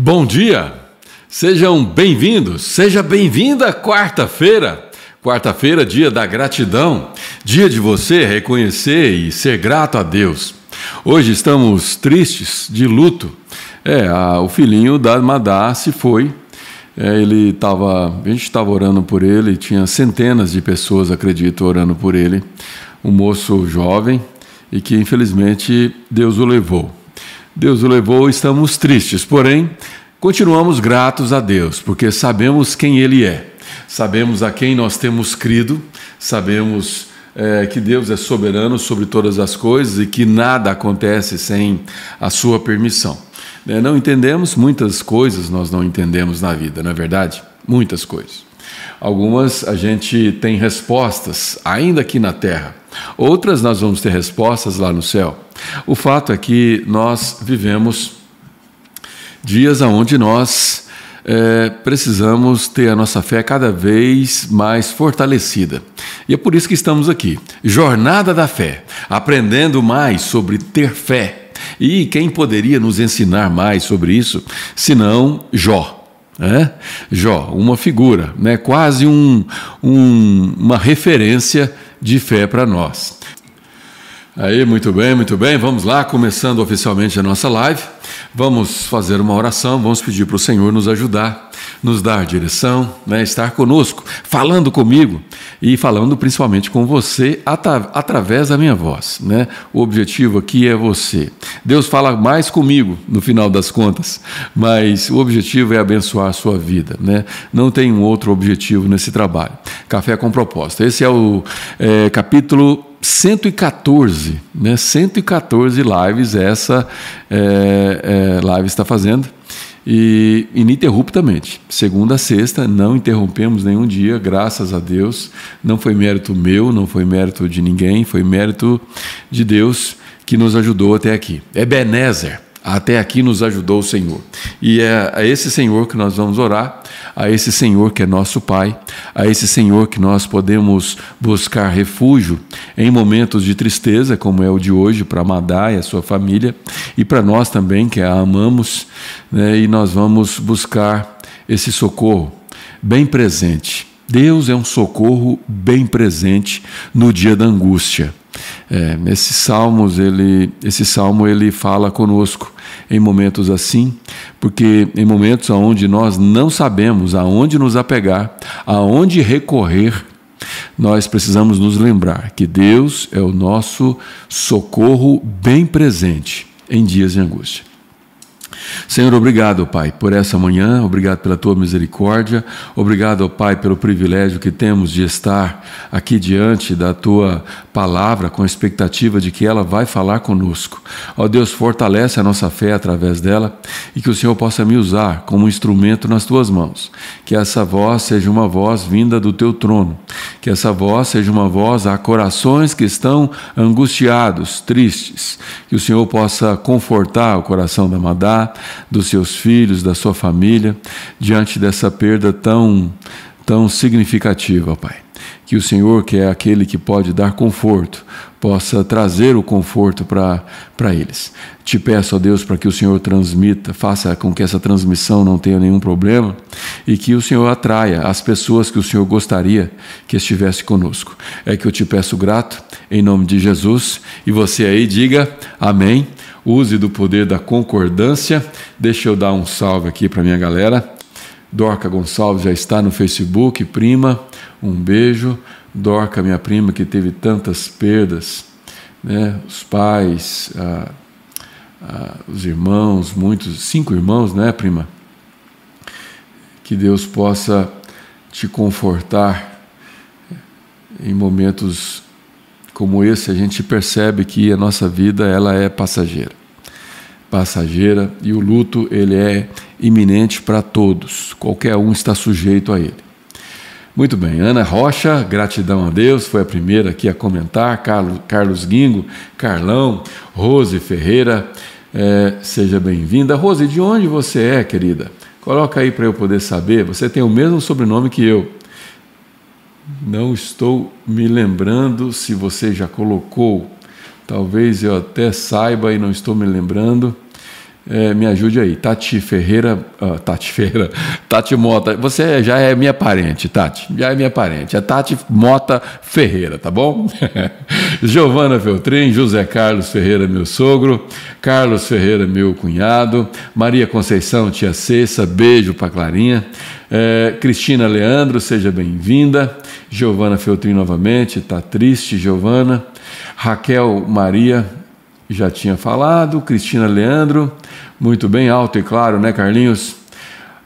Bom dia, sejam bem-vindos, seja bem-vinda quarta-feira. Quarta-feira, dia da gratidão, dia de você reconhecer e ser grato a Deus. Hoje estamos tristes, de luto. É, a, o filhinho da Madá se foi. É, ele estava, a gente estava orando por ele, tinha centenas de pessoas, acredito, orando por ele. Um moço jovem e que infelizmente Deus o levou. Deus o levou, estamos tristes, porém, continuamos gratos a Deus, porque sabemos quem Ele é, sabemos a quem nós temos crido, sabemos é, que Deus é soberano sobre todas as coisas e que nada acontece sem a Sua permissão. É, não entendemos muitas coisas, nós não entendemos na vida, não é verdade? Muitas coisas. Algumas a gente tem respostas ainda aqui na terra, outras nós vamos ter respostas lá no céu. O fato é que nós vivemos dias onde nós é, precisamos ter a nossa fé cada vez mais fortalecida. E é por isso que estamos aqui. Jornada da Fé, aprendendo mais sobre ter fé. E quem poderia nos ensinar mais sobre isso, senão Jó? É? Jó, uma figura, né? quase um, um, uma referência de fé para nós. Aí, muito bem, muito bem, vamos lá, começando oficialmente a nossa live. Vamos fazer uma oração, vamos pedir para o Senhor nos ajudar, nos dar direção, né? estar conosco, falando comigo e falando principalmente com você atra através da minha voz. Né? O objetivo aqui é você. Deus fala mais comigo no final das contas, mas o objetivo é abençoar a sua vida. Né? Não tem um outro objetivo nesse trabalho. Café com propósito. Esse é o é, capítulo 114, né? 114 lives essa é, é, live está fazendo e ininterruptamente, segunda a sexta, não interrompemos nenhum dia, graças a Deus. Não foi mérito meu, não foi mérito de ninguém, foi mérito de Deus que nos ajudou até aqui. Ebenezer, até aqui nos ajudou o Senhor. E é a esse Senhor que nós vamos orar, a esse Senhor que é nosso Pai, a esse Senhor que nós podemos buscar refúgio em momentos de tristeza, como é o de hoje, para Madá e a sua família, e para nós também, que a amamos, né, e nós vamos buscar esse socorro bem presente. Deus é um socorro bem presente no dia da angústia. É, salmos ele, esse salmo ele fala conosco em momentos assim, porque em momentos onde nós não sabemos aonde nos apegar, aonde recorrer, nós precisamos nos lembrar que Deus é o nosso socorro bem presente em dias de angústia. Senhor, obrigado, Pai, por essa manhã, obrigado pela tua misericórdia, obrigado, Pai, pelo privilégio que temos de estar aqui diante da tua palavra com a expectativa de que ela vai falar conosco. Ó Deus, fortalece a nossa fé através dela e que o Senhor possa me usar como instrumento nas tuas mãos. Que essa voz seja uma voz vinda do teu trono, que essa voz seja uma voz a corações que estão angustiados, tristes, que o Senhor possa confortar o coração da Madá, dos seus filhos, da sua família, diante dessa perda tão, tão significativa, Pai. Que o Senhor, que é aquele que pode dar conforto, possa trazer o conforto para eles. Te peço, ó Deus, para que o Senhor transmita, faça com que essa transmissão não tenha nenhum problema e que o Senhor atraia as pessoas que o Senhor gostaria que estivesse conosco. É que eu te peço grato, em nome de Jesus, e você aí diga amém use do poder da concordância. Deixa eu dar um salve aqui para minha galera. Dorca Gonçalves já está no Facebook, prima, um beijo. Dorca, minha prima, que teve tantas perdas, né? os pais, os irmãos, muitos, cinco irmãos, né, prima? Que Deus possa te confortar em momentos como esse, a gente percebe que a nossa vida ela é passageira passageira e o luto ele é iminente para todos, qualquer um está sujeito a ele. Muito bem, Ana Rocha, gratidão a Deus, foi a primeira aqui a comentar, Carlos, Carlos Guingo, Carlão, Rose Ferreira, é, seja bem-vinda. Rose, de onde você é, querida? Coloca aí para eu poder saber, você tem o mesmo sobrenome que eu. Não estou me lembrando se você já colocou Talvez eu até saiba e não estou me lembrando. é, me ajude aí. Tati Ferreira, uh, Tati Ferreira, Tati Mota, você já é minha parente, Tati, já é minha parente. É Tati Mota Ferreira, tá bom? Giovana Feltrin, José Carlos Ferreira, meu sogro, Carlos Ferreira, meu cunhado, Maria Conceição, tia Cessa, beijo para Clarinha. É, Cristina Leandro, seja bem-vinda. Giovana Feltrin novamente, tá triste, Giovana. Raquel Maria, já tinha falado. Cristina Leandro, muito bem, alto e claro, né, Carlinhos?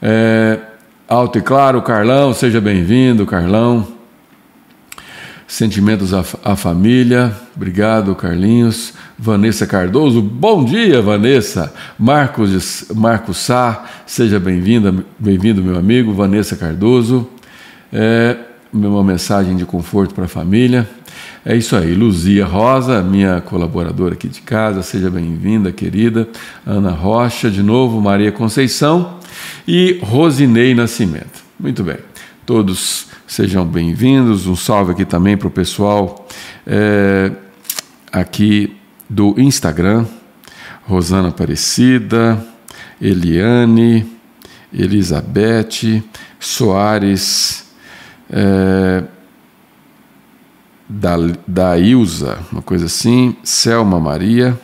É, alto e claro, Carlão, seja bem-vindo, Carlão. Sentimentos à, à, família, obrigado, Carlinhos. Vanessa Cardoso, bom dia, Vanessa. Marcos, Marcos Sá, seja bem-vinda, bem-vindo, meu amigo. Vanessa Cardoso, é, uma mensagem de conforto para a família. É isso aí, Luzia Rosa, minha colaboradora aqui de casa, seja bem-vinda, querida. Ana Rocha, de novo, Maria Conceição e Rosinei Nascimento. Muito bem, todos sejam bem-vindos. Um salve aqui também para o pessoal é, aqui do Instagram, Rosana Aparecida, Eliane, Elizabeth, Soares. É, da, da Ilza, uma coisa assim, Selma Maria.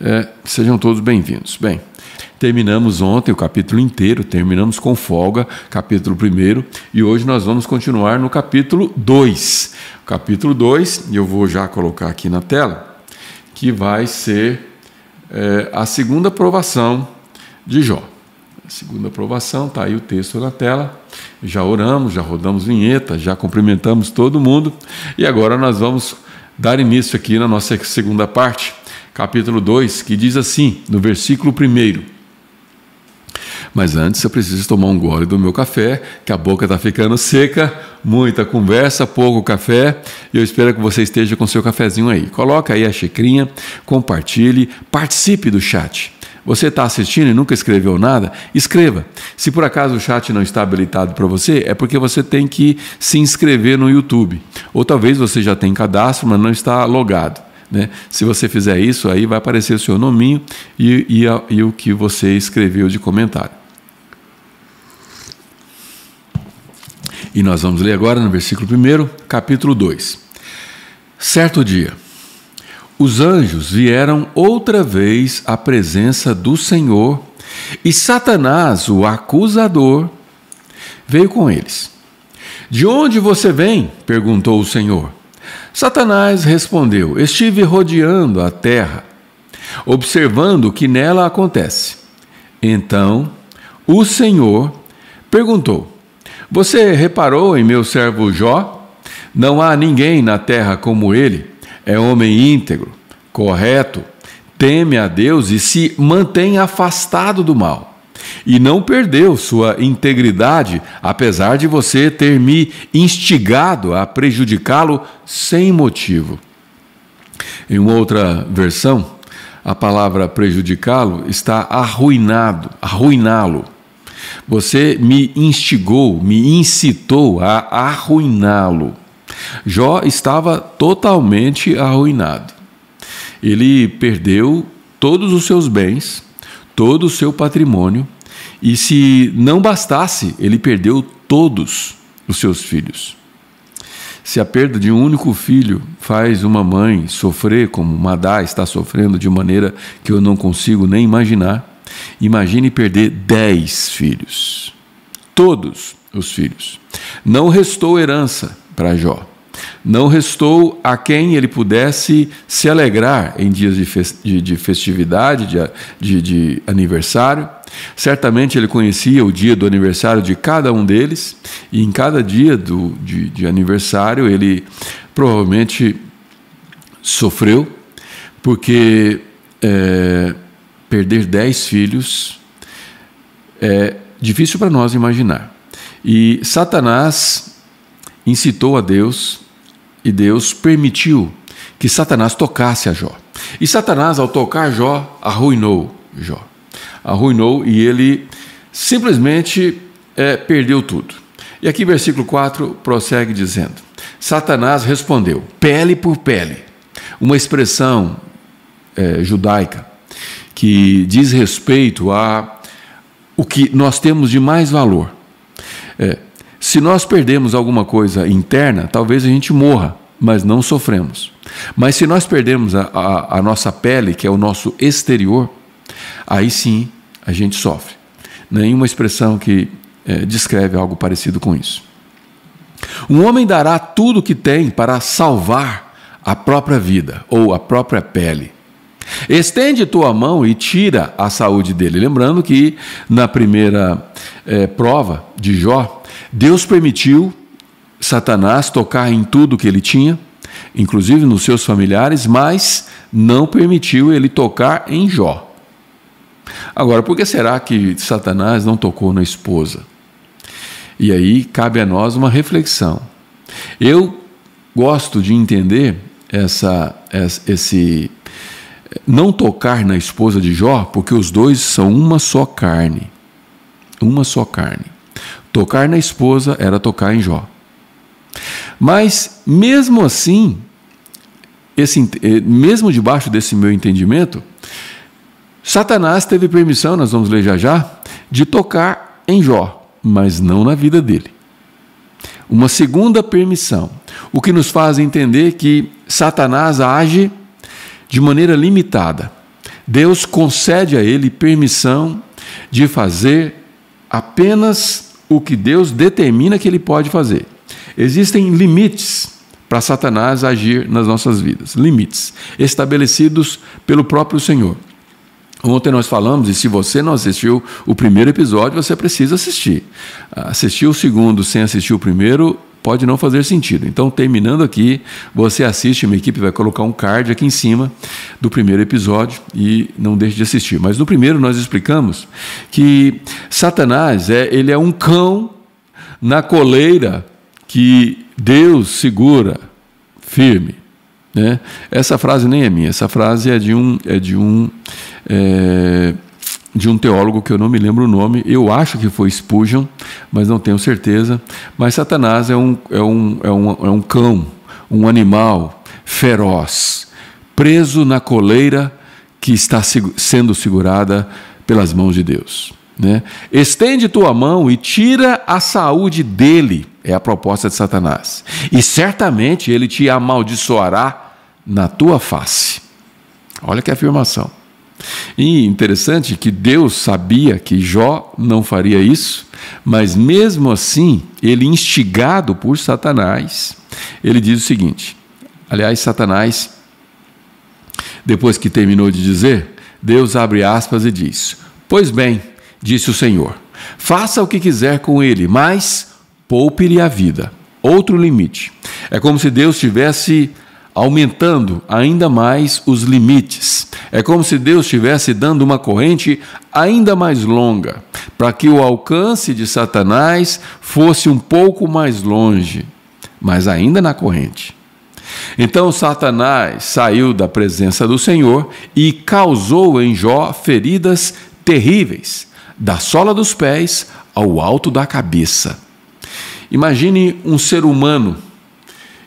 É, sejam todos bem-vindos. Bem, terminamos ontem o capítulo inteiro, terminamos com folga, capítulo 1, e hoje nós vamos continuar no capítulo 2. Capítulo 2, e eu vou já colocar aqui na tela, que vai ser é, a segunda provação de Jó. Segunda aprovação, está aí o texto na tela. Já oramos, já rodamos vinheta, já cumprimentamos todo mundo. E agora nós vamos dar início aqui na nossa segunda parte, capítulo 2, que diz assim, no versículo 1. Mas antes eu preciso tomar um gole do meu café, que a boca está ficando seca, muita conversa, pouco café, e eu espero que você esteja com seu cafezinho aí. Coloca aí a xicrinha, compartilhe, participe do chat. Você está assistindo e nunca escreveu nada? Escreva. Se por acaso o chat não está habilitado para você, é porque você tem que se inscrever no YouTube. Ou talvez você já tenha cadastro, mas não está logado. Né? Se você fizer isso, aí vai aparecer o seu nominho e, e, a, e o que você escreveu de comentário. E nós vamos ler agora no versículo 1, capítulo 2. Certo dia os anjos vieram outra vez à presença do Senhor e Satanás, o acusador, veio com eles. De onde você vem? perguntou o Senhor. Satanás respondeu: Estive rodeando a terra, observando o que nela acontece. Então o Senhor perguntou: Você reparou em meu servo Jó? Não há ninguém na terra como ele é homem íntegro, correto, teme a Deus e se mantém afastado do mal. E não perdeu sua integridade, apesar de você ter me instigado a prejudicá-lo sem motivo. Em uma outra versão, a palavra prejudicá-lo está arruinado, arruiná-lo. Você me instigou, me incitou a arruiná-lo. Jó estava totalmente arruinado. Ele perdeu todos os seus bens, todo o seu patrimônio, e se não bastasse, ele perdeu todos os seus filhos. Se a perda de um único filho faz uma mãe sofrer como Madá está sofrendo de maneira que eu não consigo nem imaginar, imagine perder dez filhos. Todos os filhos. Não restou herança para Jó. Não restou a quem ele pudesse se alegrar em dias de, de festividade, de, de, de aniversário. Certamente ele conhecia o dia do aniversário de cada um deles, e em cada dia do, de, de aniversário ele provavelmente sofreu, porque é, perder dez filhos é difícil para nós imaginar. E Satanás incitou a Deus e Deus permitiu que Satanás tocasse a Jó. E Satanás, ao tocar Jó, arruinou Jó. Arruinou e ele simplesmente é, perdeu tudo. E aqui, versículo 4 prossegue dizendo: Satanás respondeu, pele por pele, uma expressão é, judaica que diz respeito a o que nós temos de mais valor. É, se nós perdemos alguma coisa interna, talvez a gente morra, mas não sofremos. Mas se nós perdemos a, a, a nossa pele, que é o nosso exterior, aí sim a gente sofre. Nenhuma expressão que é, descreve algo parecido com isso. Um homem dará tudo o que tem para salvar a própria vida ou a própria pele. Estende tua mão e tira a saúde dele. Lembrando que na primeira é, prova de Jó, Deus permitiu Satanás tocar em tudo que ele tinha, inclusive nos seus familiares, mas não permitiu ele tocar em Jó. Agora, por que será que Satanás não tocou na esposa? E aí cabe a nós uma reflexão. Eu gosto de entender essa, esse não tocar na esposa de Jó, porque os dois são uma só carne. Uma só carne. Tocar na esposa era tocar em Jó. Mas, mesmo assim, esse, eh, mesmo debaixo desse meu entendimento, Satanás teve permissão, nós vamos ler já já, de tocar em Jó, mas não na vida dele. Uma segunda permissão, o que nos faz entender que Satanás age de maneira limitada. Deus concede a ele permissão de fazer apenas o que Deus determina que ele pode fazer. Existem limites para Satanás agir nas nossas vidas, limites estabelecidos pelo próprio Senhor. Ontem nós falamos, e se você não assistiu o primeiro episódio, você precisa assistir. Assistir o segundo sem assistir o primeiro pode não fazer sentido. Então, terminando aqui, você assiste, minha equipe vai colocar um card aqui em cima do primeiro episódio e não deixe de assistir. Mas no primeiro nós explicamos que Satanás é, ele é um cão na coleira que Deus segura firme. Né? Essa frase nem é minha, essa frase é de um, é de um é, de um teólogo que eu não me lembro o nome, eu acho que foi Spurgeon, mas não tenho certeza. Mas Satanás é um, é um, é um, é um cão, um animal feroz, preso na coleira que está sendo segurada pelas mãos de Deus. Né? Estende tua mão e tira a saúde dele, é a proposta de Satanás, e certamente ele te amaldiçoará na tua face. Olha que afirmação. E interessante que Deus sabia que Jó não faria isso, mas mesmo assim, ele instigado por Satanás, ele diz o seguinte: aliás, Satanás, depois que terminou de dizer, Deus abre aspas e diz: Pois bem, disse o Senhor, faça o que quiser com ele, mas poupe-lhe a vida. Outro limite. É como se Deus tivesse aumentando ainda mais os limites. É como se Deus estivesse dando uma corrente ainda mais longa, para que o alcance de Satanás fosse um pouco mais longe, mas ainda na corrente. Então Satanás saiu da presença do Senhor e causou em Jó feridas terríveis, da sola dos pés ao alto da cabeça. Imagine um ser humano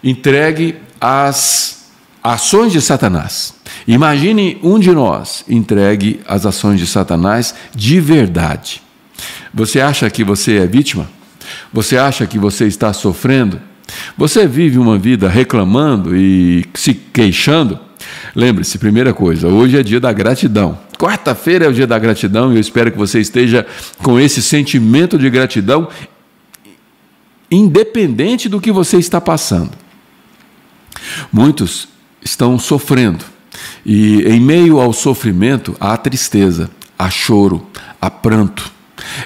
entregue as ações de Satanás. Imagine um de nós entregue às ações de Satanás de verdade. Você acha que você é vítima? Você acha que você está sofrendo? Você vive uma vida reclamando e se queixando? Lembre-se, primeira coisa, hoje é dia da gratidão. Quarta-feira é o dia da gratidão e eu espero que você esteja com esse sentimento de gratidão, independente do que você está passando. Muitos estão sofrendo e, em meio ao sofrimento, há tristeza, há choro, há pranto.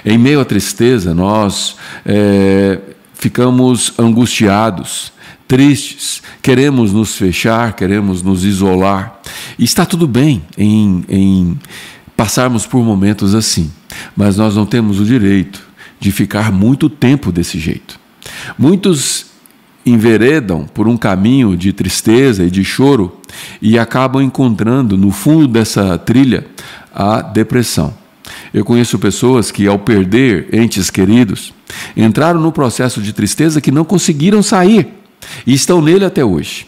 Em meio à tristeza, nós é, ficamos angustiados, tristes, queremos nos fechar, queremos nos isolar. E está tudo bem em, em passarmos por momentos assim, mas nós não temos o direito de ficar muito tempo desse jeito. Muitos enveredam por um caminho de tristeza e de choro e acabam encontrando no fundo dessa trilha a depressão. Eu conheço pessoas que, ao perder entes queridos, entraram no processo de tristeza que não conseguiram sair e estão nele até hoje.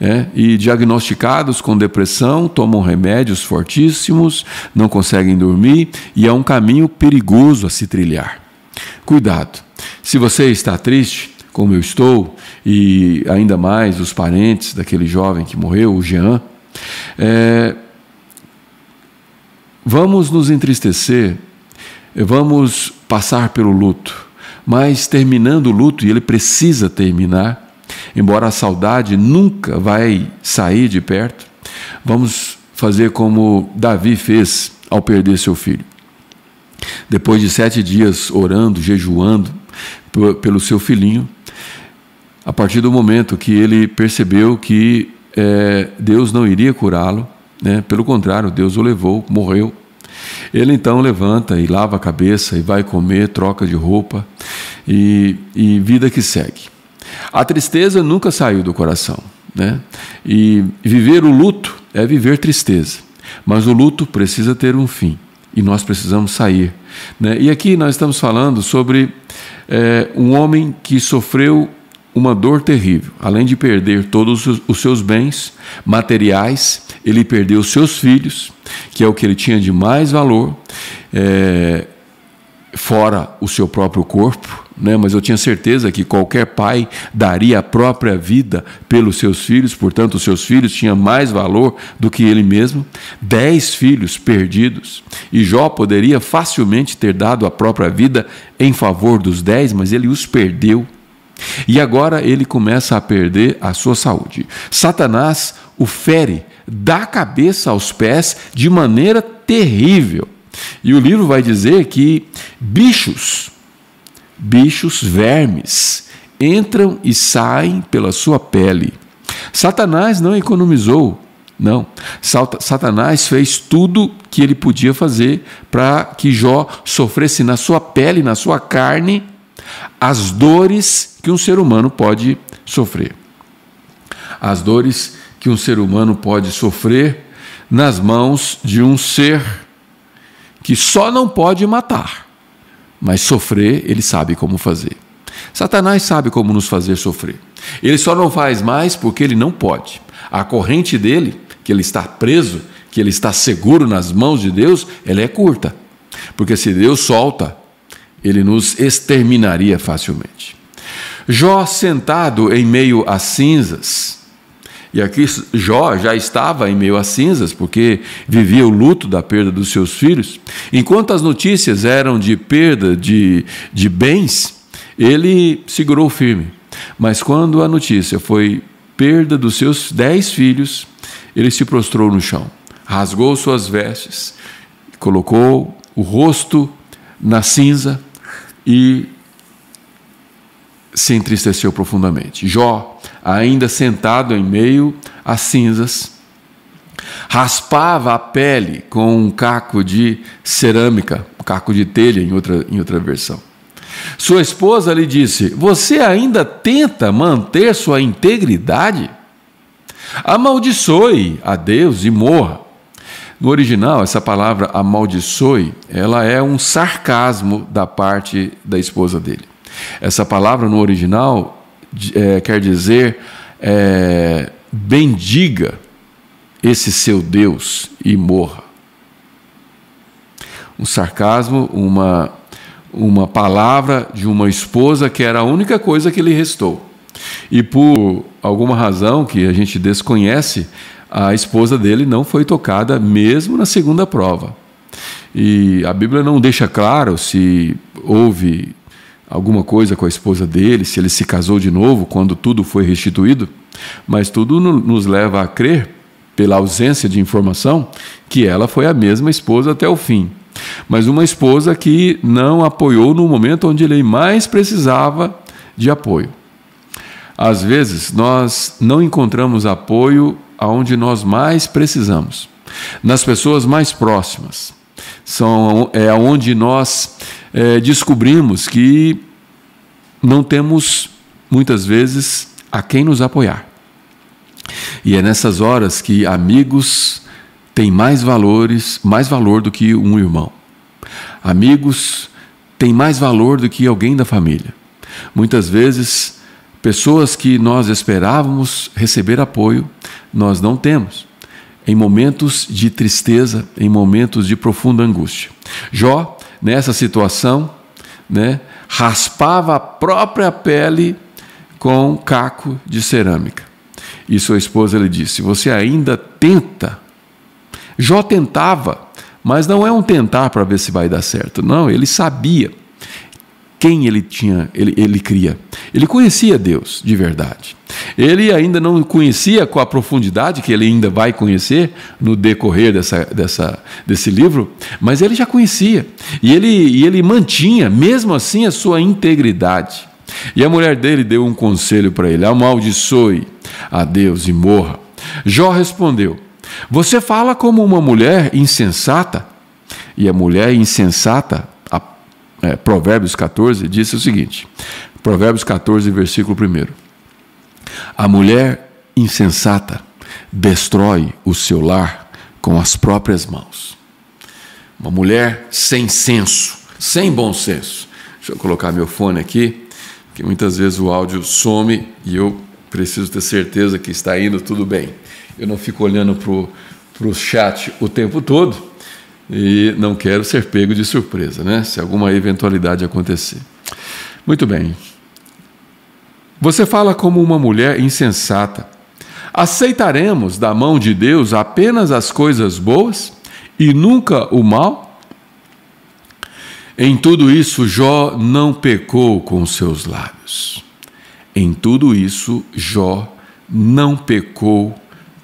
é, e diagnosticados com depressão, tomam remédios fortíssimos, não conseguem dormir e é um caminho perigoso a se trilhar. Cuidado. Se você está triste, como eu estou, e ainda mais os parentes daquele jovem que morreu, o Jean, é, vamos nos entristecer, vamos passar pelo luto, mas terminando o luto, e ele precisa terminar, embora a saudade nunca vai sair de perto, vamos fazer como Davi fez ao perder seu filho. Depois de sete dias orando, jejuando pelo seu filhinho, a partir do momento que ele percebeu que é, Deus não iria curá-lo, né? pelo contrário, Deus o levou, morreu. Ele então levanta e lava a cabeça e vai comer, troca de roupa e, e vida que segue. A tristeza nunca saiu do coração. Né? E viver o luto é viver tristeza. Mas o luto precisa ter um fim e nós precisamos sair. Né? E aqui nós estamos falando sobre é, um homem que sofreu uma dor terrível. Além de perder todos os seus bens materiais, ele perdeu seus filhos, que é o que ele tinha de mais valor. É, fora o seu próprio corpo, né? mas eu tinha certeza que qualquer pai daria a própria vida pelos seus filhos, portanto, os seus filhos tinham mais valor do que ele mesmo. Dez filhos perdidos, e Jó poderia facilmente ter dado a própria vida em favor dos dez, mas ele os perdeu. E agora ele começa a perder a sua saúde. Satanás o fere da cabeça aos pés de maneira terrível. E o livro vai dizer que bichos, bichos, vermes, entram e saem pela sua pele. Satanás não economizou, não. Satanás fez tudo que ele podia fazer para que Jó sofresse na sua pele, na sua carne, as dores que um ser humano pode sofrer. As dores que um ser humano pode sofrer nas mãos de um ser que só não pode matar, mas sofrer ele sabe como fazer. Satanás sabe como nos fazer sofrer. Ele só não faz mais porque ele não pode. A corrente dele, que ele está preso, que ele está seguro nas mãos de Deus, ela é curta. Porque se Deus solta, ele nos exterminaria facilmente. Jó sentado em meio às cinzas, e aqui Jó já estava em meio às cinzas, porque vivia o luto da perda dos seus filhos. Enquanto as notícias eram de perda de, de bens, ele segurou firme. Mas quando a notícia foi perda dos seus dez filhos, ele se prostrou no chão, rasgou suas vestes, colocou o rosto na cinza e se entristeceu profundamente. Jó, ainda sentado em meio às cinzas, raspava a pele com um caco de cerâmica, um caco de telha em outra, em outra versão. Sua esposa lhe disse: Você ainda tenta manter sua integridade? Amaldiçoe a Deus e morra. No original, essa palavra amaldiçoe, ela é um sarcasmo da parte da esposa dele. Essa palavra no original é, quer dizer é, bendiga esse seu Deus e morra. Um sarcasmo, uma, uma palavra de uma esposa que era a única coisa que lhe restou. E por alguma razão que a gente desconhece, a esposa dele não foi tocada mesmo na segunda prova. E a Bíblia não deixa claro se houve alguma coisa com a esposa dele, se ele se casou de novo quando tudo foi restituído, mas tudo nos leva a crer, pela ausência de informação, que ela foi a mesma esposa até o fim. Mas uma esposa que não apoiou no momento onde ele mais precisava de apoio. Às vezes, nós não encontramos apoio aonde nós mais precisamos, nas pessoas mais próximas. São, é onde nós é, descobrimos que não temos, muitas vezes, a quem nos apoiar. E é nessas horas que amigos têm mais valores, mais valor do que um irmão. Amigos têm mais valor do que alguém da família. Muitas vezes Pessoas que nós esperávamos receber apoio, nós não temos. Em momentos de tristeza, em momentos de profunda angústia. Jó, nessa situação, né, raspava a própria pele com caco de cerâmica. E sua esposa lhe disse: Você ainda tenta? Jó tentava, mas não é um tentar para ver se vai dar certo. Não, ele sabia quem ele tinha, ele, ele cria. Ele conhecia Deus de verdade. Ele ainda não conhecia com a profundidade que ele ainda vai conhecer no decorrer dessa, dessa, desse livro, mas ele já conhecia. E ele, e ele mantinha, mesmo assim, a sua integridade. E a mulher dele deu um conselho para ele: amaldiçoe a Deus e morra. Jó respondeu: Você fala como uma mulher insensata. E a mulher insensata é, Provérbios 14, disse o seguinte: Provérbios 14, versículo 1. A mulher insensata destrói o seu lar com as próprias mãos. Uma mulher sem senso, sem bom senso. Deixa eu colocar meu fone aqui, que muitas vezes o áudio some e eu preciso ter certeza que está indo tudo bem. Eu não fico olhando para o chat o tempo todo, e não quero ser pego de surpresa, né? Se alguma eventualidade acontecer. Muito bem. Você fala como uma mulher insensata. Aceitaremos da mão de Deus apenas as coisas boas e nunca o mal? Em tudo isso, Jó não pecou com seus lábios. Em tudo isso, Jó não pecou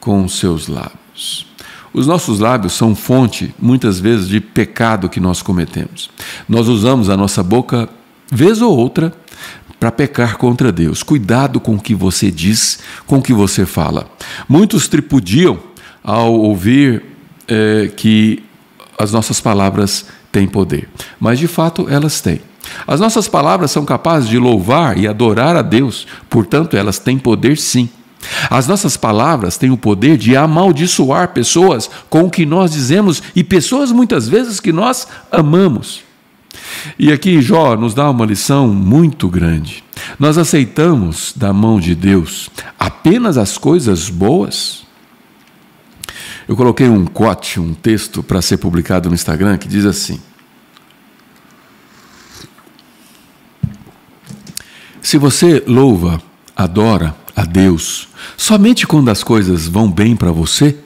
com seus lábios. Os nossos lábios são fonte, muitas vezes, de pecado que nós cometemos. Nós usamos a nossa boca, vez ou outra, para pecar contra Deus. Cuidado com o que você diz, com o que você fala. Muitos tripudiam ao ouvir é, que as nossas palavras têm poder, mas de fato elas têm. As nossas palavras são capazes de louvar e adorar a Deus, portanto, elas têm poder sim. As nossas palavras têm o poder de amaldiçoar pessoas com o que nós dizemos e pessoas muitas vezes que nós amamos. E aqui Jó nos dá uma lição muito grande. Nós aceitamos da mão de Deus apenas as coisas boas. Eu coloquei um quote, um texto para ser publicado no Instagram que diz assim: Se você louva, adora, a Deus somente quando as coisas vão bem para você?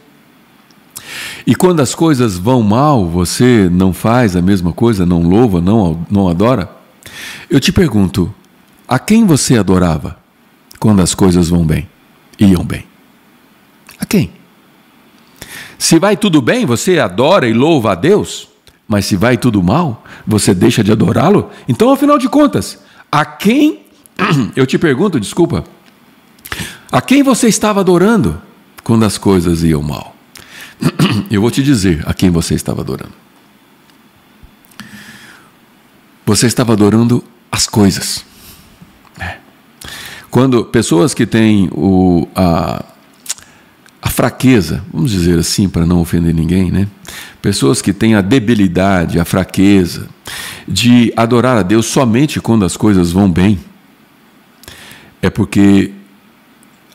E quando as coisas vão mal, você não faz a mesma coisa, não louva, não, não adora? Eu te pergunto, a quem você adorava quando as coisas vão bem, iam bem? A quem? Se vai tudo bem, você adora e louva a Deus, mas se vai tudo mal, você deixa de adorá-lo? Então, afinal de contas, a quem, eu te pergunto, desculpa, a quem você estava adorando quando as coisas iam mal? Eu vou te dizer a quem você estava adorando. Você estava adorando as coisas. É. Quando pessoas que têm o, a, a fraqueza, vamos dizer assim, para não ofender ninguém, né? Pessoas que têm a debilidade, a fraqueza de adorar a Deus somente quando as coisas vão bem, é porque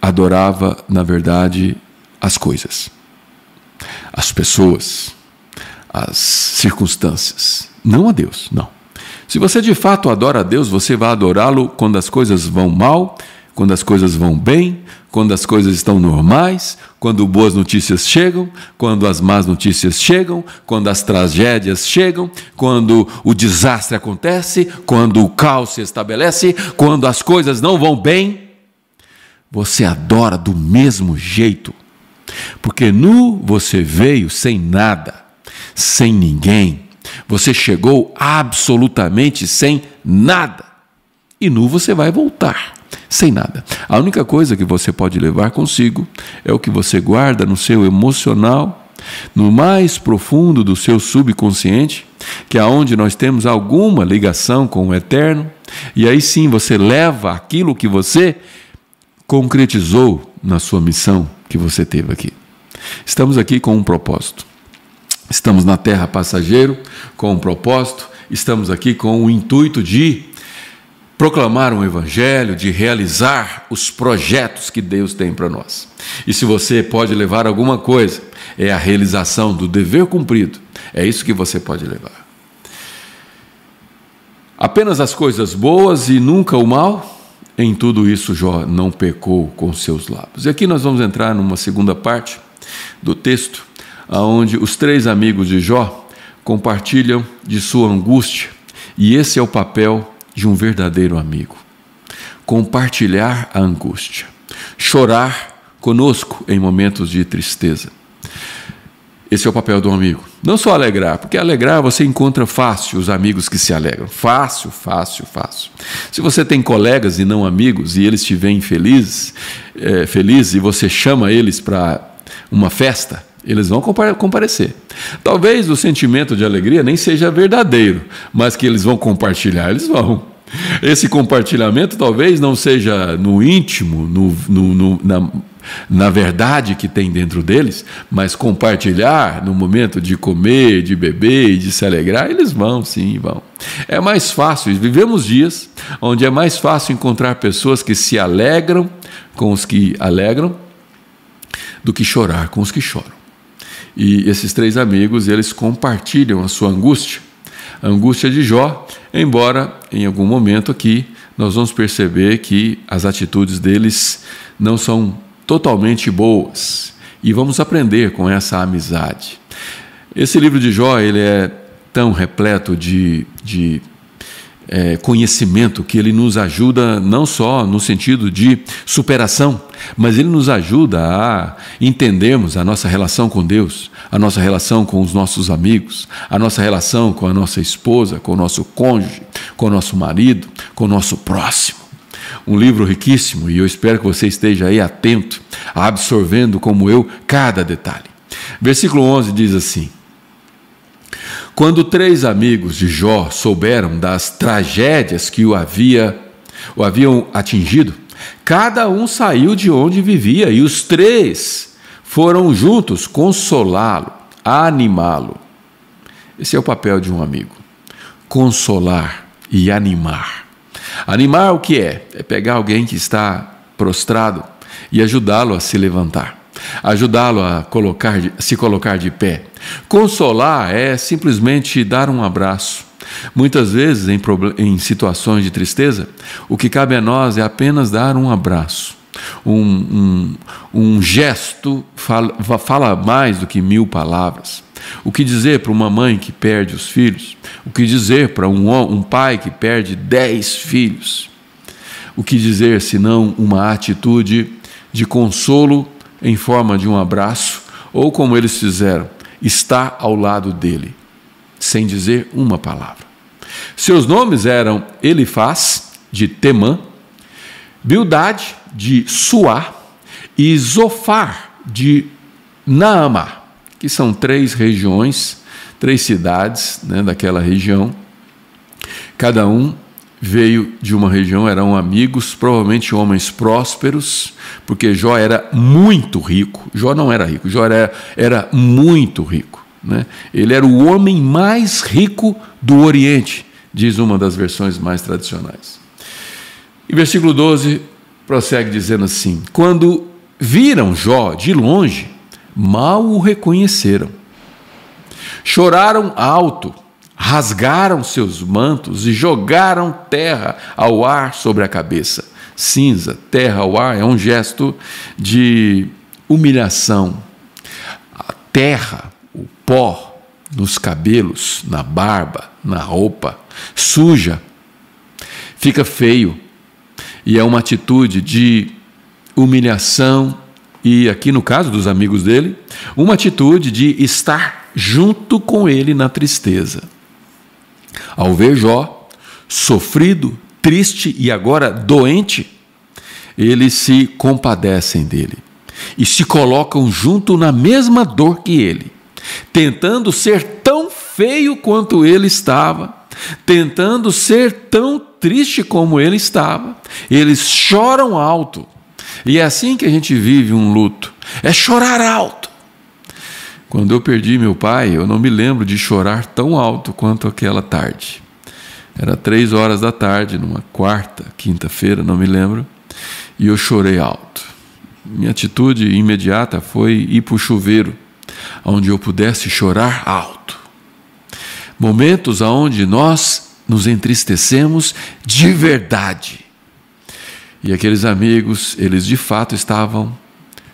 adorava, na verdade, as coisas, as pessoas, as circunstâncias, não a Deus, não. Se você de fato adora a Deus, você vai adorá-lo quando as coisas vão mal, quando as coisas vão bem, quando as coisas estão normais, quando boas notícias chegam, quando as más notícias chegam, quando as tragédias chegam, quando o desastre acontece, quando o caos se estabelece, quando as coisas não vão bem, você adora do mesmo jeito. Porque nu você veio sem nada, sem ninguém. Você chegou absolutamente sem nada. E nu você vai voltar sem nada. A única coisa que você pode levar consigo é o que você guarda no seu emocional, no mais profundo do seu subconsciente, que é onde nós temos alguma ligação com o eterno, e aí sim você leva aquilo que você concretizou na sua missão que você teve aqui. Estamos aqui com um propósito. Estamos na terra passageiro com um propósito, estamos aqui com o intuito de proclamar um evangelho, de realizar os projetos que Deus tem para nós. E se você pode levar alguma coisa, é a realização do dever cumprido. É isso que você pode levar. Apenas as coisas boas e nunca o mal? Em tudo isso Jó não pecou com seus lábios. E aqui nós vamos entrar numa segunda parte do texto, aonde os três amigos de Jó compartilham de sua angústia, e esse é o papel de um verdadeiro amigo. Compartilhar a angústia, chorar conosco em momentos de tristeza. Esse é o papel do amigo. Não só alegrar, porque alegrar você encontra fácil os amigos que se alegram. Fácil, fácil, fácil. Se você tem colegas e não amigos e eles te veem felizes, é, felizes e você chama eles para uma festa, eles vão comparecer. Talvez o sentimento de alegria nem seja verdadeiro, mas que eles vão compartilhar, eles vão. Esse compartilhamento talvez não seja no íntimo, no, no, no, na, na verdade que tem dentro deles, mas compartilhar no momento de comer, de beber e de se alegrar, eles vão, sim, vão. É mais fácil, vivemos dias onde é mais fácil encontrar pessoas que se alegram com os que alegram do que chorar com os que choram. E esses três amigos, eles compartilham a sua angústia, a angústia de Jó, embora em algum momento aqui nós vamos perceber que as atitudes deles não são totalmente boas. E vamos aprender com essa amizade. Esse livro de Jó ele é tão repleto de, de é, conhecimento que ele nos ajuda não só no sentido de superação, mas ele nos ajuda a entendermos a nossa relação com Deus, a nossa relação com os nossos amigos, a nossa relação com a nossa esposa, com o nosso cônjuge, com o nosso marido, com o nosso próximo. Um livro riquíssimo e eu espero que você esteja aí atento, absorvendo como eu cada detalhe. Versículo 11 diz assim: quando três amigos de Jó souberam das tragédias que o, havia, o haviam atingido, cada um saiu de onde vivia e os três foram juntos consolá-lo, animá-lo. Esse é o papel de um amigo: consolar e animar. Animar o que é? É pegar alguém que está prostrado e ajudá-lo a se levantar ajudá-lo a colocar, se colocar de pé. Consolar é simplesmente dar um abraço. Muitas vezes, em, em situações de tristeza, o que cabe a nós é apenas dar um abraço. Um, um, um gesto fala, fala mais do que mil palavras. O que dizer para uma mãe que perde os filhos? O que dizer para um, um pai que perde dez filhos? O que dizer senão uma atitude de consolo em forma de um abraço, ou como eles fizeram, está ao lado dele, sem dizer uma palavra. Seus nomes eram Elifaz, de Temã, Bildade, de Suá, e Zofar, de Naamá, que são três regiões, três cidades né, daquela região, cada um veio de uma região, eram amigos, provavelmente homens prósperos, porque Jó era muito rico. Jó não era rico, Jó era, era muito rico. Né? Ele era o homem mais rico do Oriente, diz uma das versões mais tradicionais. E versículo 12 prossegue dizendo assim: Quando viram Jó de longe, mal o reconheceram. Choraram alto rasgaram seus mantos e jogaram terra ao ar sobre a cabeça. Cinza, terra ao ar é um gesto de humilhação. A terra, o pó nos cabelos, na barba, na roupa, suja, fica feio. E é uma atitude de humilhação e, aqui no caso dos amigos dele, uma atitude de estar junto com ele na tristeza. Ao ver Jó sofrido, triste e agora doente, eles se compadecem dele e se colocam junto na mesma dor que ele, tentando ser tão feio quanto ele estava, tentando ser tão triste como ele estava. Eles choram alto. E é assim que a gente vive um luto: é chorar alto. Quando eu perdi meu pai, eu não me lembro de chorar tão alto quanto aquela tarde. Era três horas da tarde, numa quarta, quinta-feira, não me lembro, e eu chorei alto. Minha atitude imediata foi ir para o chuveiro, onde eu pudesse chorar alto. Momentos onde nós nos entristecemos de verdade. E aqueles amigos, eles de fato estavam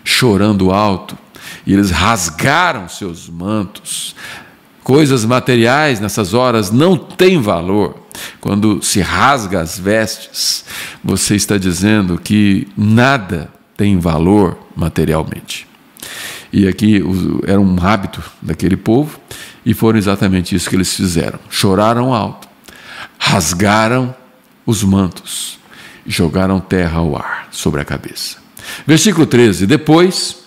chorando alto, e eles rasgaram seus mantos. Coisas materiais nessas horas não têm valor. Quando se rasga as vestes, você está dizendo que nada tem valor materialmente. E aqui era um hábito daquele povo, e foram exatamente isso que eles fizeram. Choraram alto, rasgaram os mantos, jogaram terra ao ar sobre a cabeça. Versículo 13: Depois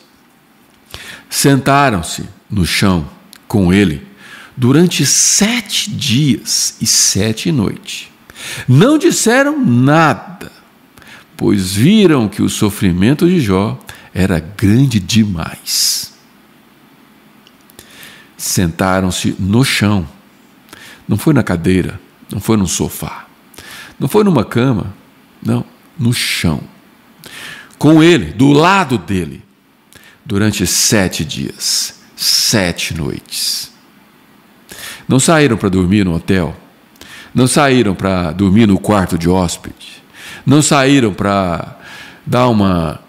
sentaram-se no chão com ele durante sete dias e sete noites. Não disseram nada, pois viram que o sofrimento de Jó era grande demais. Sentaram-se no chão, não foi na cadeira, não foi no sofá, não foi numa cama, não, no chão. Com ele, do lado dele, durante sete dias, sete noites. Não saíram para dormir no hotel, não saíram para dormir no quarto de hóspede, não saíram para dar uma,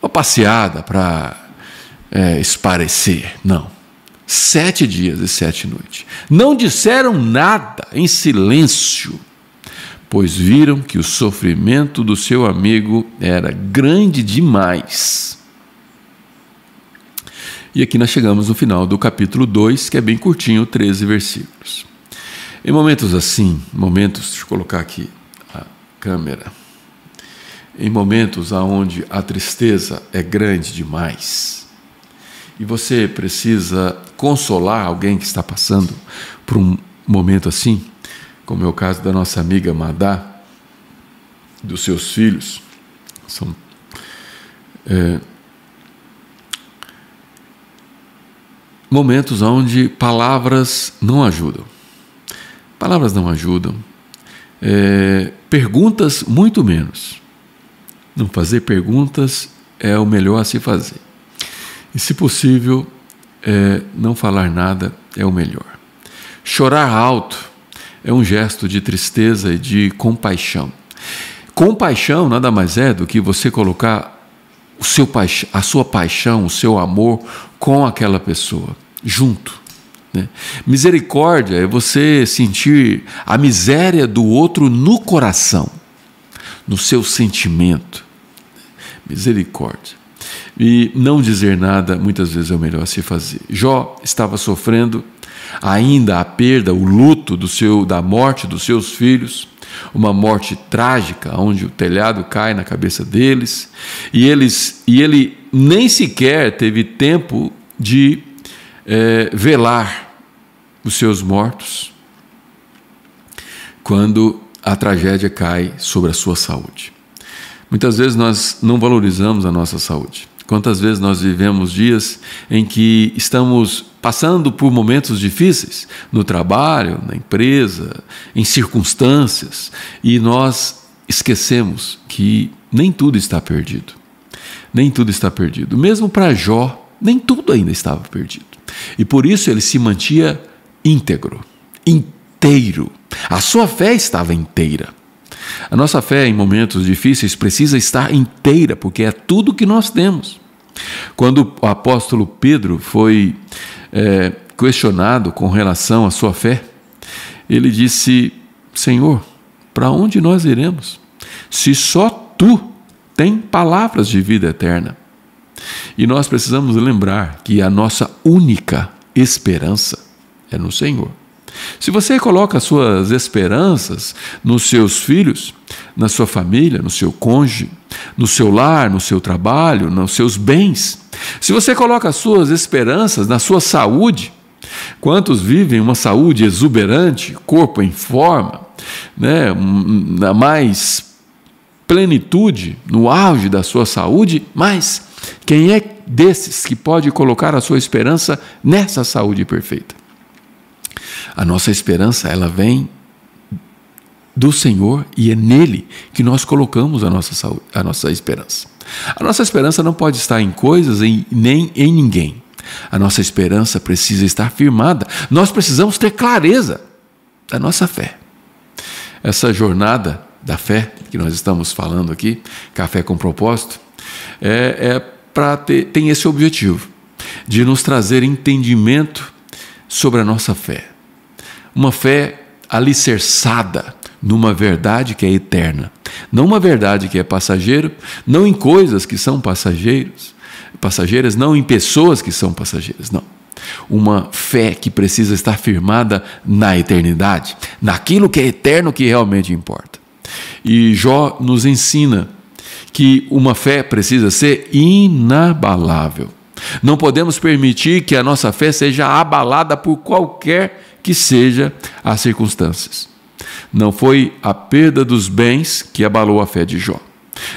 uma passeada, para é, esparecer. Não. Sete dias e sete noites. Não disseram nada, em silêncio pois viram que o sofrimento do seu amigo era grande demais. E aqui nós chegamos no final do capítulo 2, que é bem curtinho, 13 versículos. Em momentos assim, momentos, deixa eu colocar aqui a câmera, em momentos onde a tristeza é grande demais, e você precisa consolar alguém que está passando por um momento assim, como é o caso da nossa amiga Madá, dos seus filhos, são é, momentos onde palavras não ajudam. Palavras não ajudam, é, perguntas muito menos. Não fazer perguntas é o melhor a se fazer. E, se possível, é, não falar nada é o melhor. Chorar alto é um gesto de tristeza e de compaixão. Compaixão nada mais é do que você colocar o seu a sua paixão, o seu amor com aquela pessoa, junto. Né? Misericórdia é você sentir a miséria do outro no coração, no seu sentimento. Misericórdia. E não dizer nada muitas vezes é o melhor a se fazer. Jó estava sofrendo ainda a perda, o luto do seu, da morte dos seus filhos, uma morte trágica, onde o telhado cai na cabeça deles, e, eles, e ele nem sequer teve tempo de é, velar os seus mortos, quando a tragédia cai sobre a sua saúde. Muitas vezes nós não valorizamos a nossa saúde. Quantas vezes nós vivemos dias em que estamos passando por momentos difíceis no trabalho, na empresa, em circunstâncias, e nós esquecemos que nem tudo está perdido. Nem tudo está perdido. Mesmo para Jó, nem tudo ainda estava perdido. E por isso ele se mantinha íntegro, inteiro. A sua fé estava inteira. A nossa fé em momentos difíceis precisa estar inteira, porque é tudo que nós temos. Quando o apóstolo Pedro foi é, questionado com relação à sua fé, ele disse: Senhor, para onde nós iremos? Se só tu tem palavras de vida eterna. E nós precisamos lembrar que a nossa única esperança é no Senhor. Se você coloca suas esperanças nos seus filhos, na sua família, no seu cônjuge, no seu lar, no seu trabalho, nos seus bens, se você coloca suas esperanças na sua saúde, quantos vivem uma saúde exuberante, corpo em forma, né, na mais plenitude, no auge da sua saúde, mas quem é desses que pode colocar a sua esperança nessa saúde perfeita? A nossa esperança, ela vem do Senhor e é nele que nós colocamos a nossa, saúde, a nossa esperança. A nossa esperança não pode estar em coisas em, nem em ninguém. A nossa esperança precisa estar firmada. Nós precisamos ter clareza da nossa fé. Essa jornada da fé que nós estamos falando aqui, Café com Propósito, é, é para ter tem esse objetivo de nos trazer entendimento sobre a nossa fé. Uma fé alicerçada numa verdade que é eterna, não uma verdade que é passageira, não em coisas que são passageiros, passageiras, não em pessoas que são passageiras, não. Uma fé que precisa estar firmada na eternidade, naquilo que é eterno que realmente importa. E Jó nos ensina que uma fé precisa ser inabalável. Não podemos permitir que a nossa fé seja abalada por qualquer que seja as circunstâncias. Não foi a perda dos bens que abalou a fé de Jó.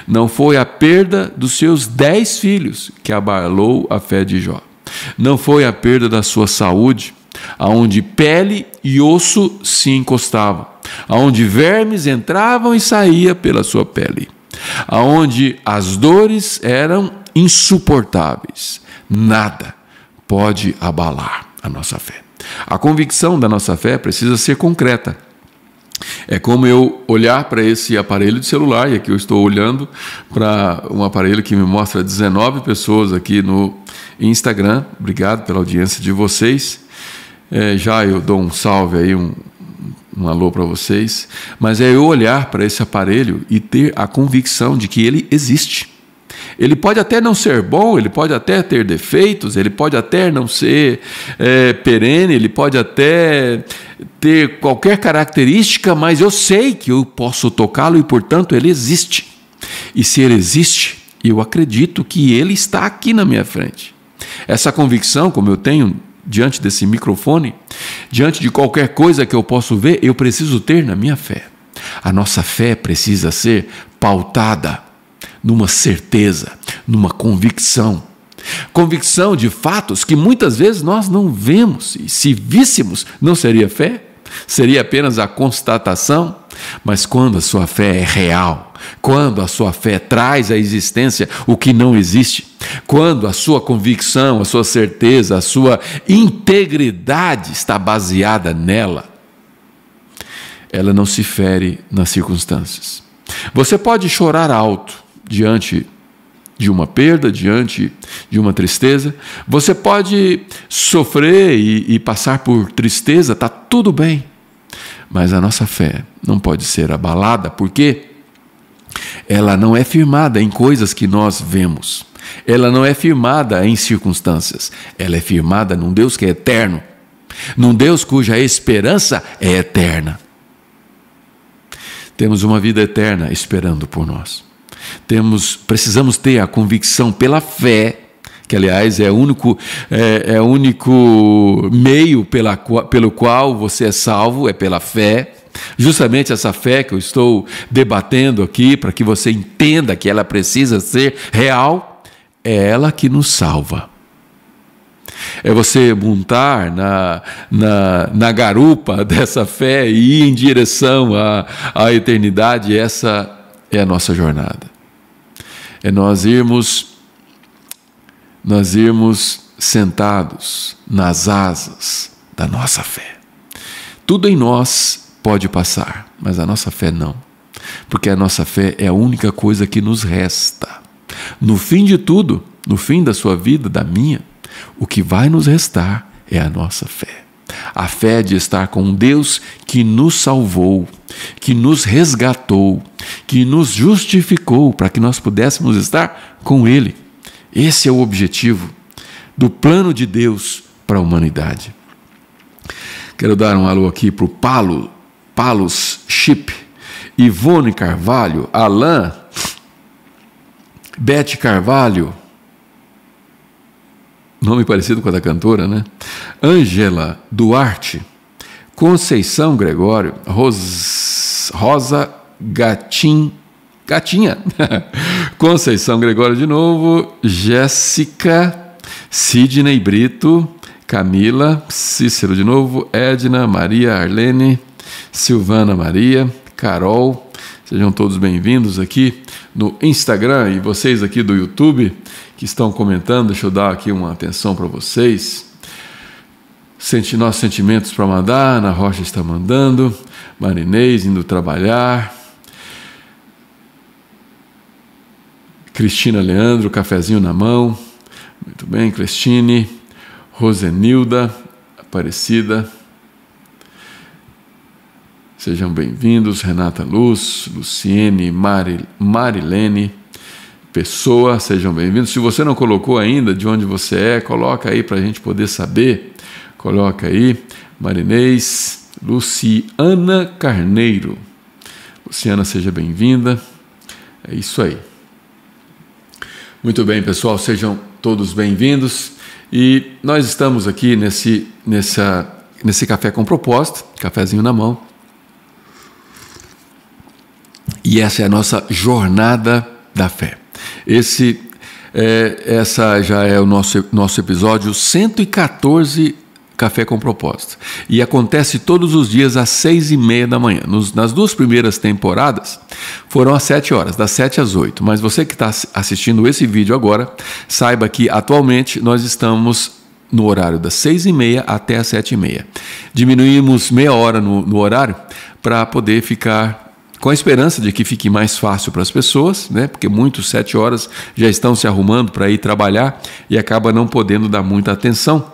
Não foi a perda dos seus dez filhos que abalou a fé de Jó. Não foi a perda da sua saúde, aonde pele e osso se encostavam, aonde vermes entravam e saíam pela sua pele, aonde as dores eram insuportáveis. Nada pode abalar a nossa fé. A convicção da nossa fé precisa ser concreta. É como eu olhar para esse aparelho de celular, e aqui eu estou olhando para um aparelho que me mostra 19 pessoas aqui no Instagram. Obrigado pela audiência de vocês. É, já eu dou um salve aí, um, um alô para vocês. Mas é eu olhar para esse aparelho e ter a convicção de que ele existe. Ele pode até não ser bom, ele pode até ter defeitos, ele pode até não ser é, perene, ele pode até ter qualquer característica, mas eu sei que eu posso tocá-lo e, portanto, ele existe. E se ele existe, eu acredito que ele está aqui na minha frente. Essa convicção, como eu tenho diante desse microfone, diante de qualquer coisa que eu posso ver, eu preciso ter na minha fé. A nossa fé precisa ser pautada numa certeza, numa convicção. Convicção de fatos que muitas vezes nós não vemos, e se víssemos, não seria fé? Seria apenas a constatação? Mas quando a sua fé é real, quando a sua fé traz à existência o que não existe, quando a sua convicção, a sua certeza, a sua integridade está baseada nela, ela não se fere nas circunstâncias. Você pode chorar alto, diante de uma perda, diante de uma tristeza. Você pode sofrer e, e passar por tristeza, está tudo bem. Mas a nossa fé não pode ser abalada, porque ela não é firmada em coisas que nós vemos. Ela não é firmada em circunstâncias. Ela é firmada num Deus que é eterno, num Deus cuja esperança é eterna. Temos uma vida eterna esperando por nós. Temos, precisamos ter a convicção pela fé, que aliás é o único, é, é único meio pela, pelo qual você é salvo, é pela fé. Justamente essa fé que eu estou debatendo aqui, para que você entenda que ela precisa ser real, é ela que nos salva. É você montar na, na, na garupa dessa fé e ir em direção à, à eternidade, essa é a nossa jornada é nós irmos nós irmos sentados nas asas da nossa fé. Tudo em nós pode passar, mas a nossa fé não. Porque a nossa fé é a única coisa que nos resta. No fim de tudo, no fim da sua vida, da minha, o que vai nos restar é a nossa fé. A fé de estar com Deus que nos salvou, que nos resgatou, que nos justificou para que nós pudéssemos estar com Ele. Esse é o objetivo do plano de Deus para a humanidade. Quero dar um alô aqui para o Palo, Palos Chip, Ivone Carvalho, Alain, Bete Carvalho, nome parecido com a da cantora, né? Ângela Duarte, Conceição Gregório, Ros, Rosa Gatim, Gatinha, Conceição Gregório de novo, Jéssica, Sidney Brito, Camila, Cícero de novo, Edna, Maria, Arlene, Silvana Maria, Carol, sejam todos bem-vindos aqui no Instagram e vocês aqui do YouTube que estão comentando, deixa eu dar aqui uma atenção para vocês. Senti nossos sentimentos para mandar, Ana Rocha está mandando, Marinês indo trabalhar, Cristina Leandro, cafezinho na mão, muito bem, Cristine, Rosenilda, Aparecida, sejam bem-vindos, Renata Luz, Luciene, Mari, Marilene, Pessoa, sejam bem-vindos. Se você não colocou ainda de onde você é, coloca aí para a gente poder saber. Coloca aí, Marinês, Luciana Carneiro. Luciana, seja bem-vinda. É isso aí. Muito bem, pessoal, sejam todos bem-vindos. E nós estamos aqui nesse, nessa, nesse café com propósito, cafezinho na mão. E essa é a nossa jornada da fé. Esse, é, essa já é o nosso, nosso episódio 114 Café com Propósito. E acontece todos os dias às seis e meia da manhã. Nos, nas duas primeiras temporadas foram às sete horas, das sete às oito. Mas você que está assistindo esse vídeo agora, saiba que atualmente nós estamos no horário das seis e meia até as sete e meia. Diminuímos meia hora no, no horário para poder ficar com a esperança de que fique mais fácil para as pessoas, né? porque muitos sete horas já estão se arrumando para ir trabalhar e acaba não podendo dar muita atenção.